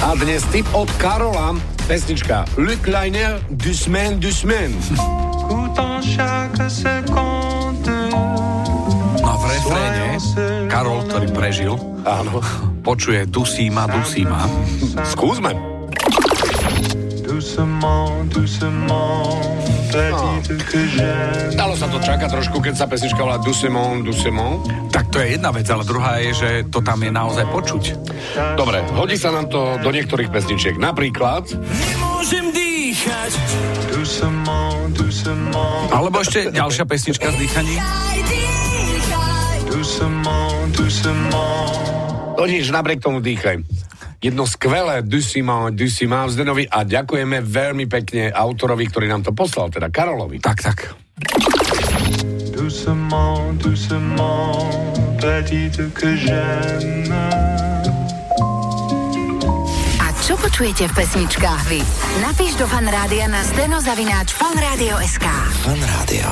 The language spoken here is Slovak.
dnes tip od Karola, pesnička Le Kleiner du semaine du semaine. No a v refréne Karol, ktorý prežil, Áno, počuje dusí ma, dusí ma. skúsme. Dalo sa to čakať trošku, keď sa pesnička volá Doucement, Doucement. Tak to je jedna vec, ale druhá je, že to tam je naozaj počuť. Dobre, hodí sa nám to do niektorých pesničiek. Napríklad, Nemôžem dýchať. Alebo ešte ďalšia pesnička s dýchaním. to nič, napriek tomu dýchaj. Jedno skvelé Doucement, Doucement Zdenovi a ďakujeme veľmi pekne autorovi, ktorý nám to poslal, teda Karolovi. Tak, tak. Doucement, doucement, petite que j'aime. A čo počujete v pesničkách vy? Napíš do fanrádia na steno zavináč fanradio.sk. Fan Rádio.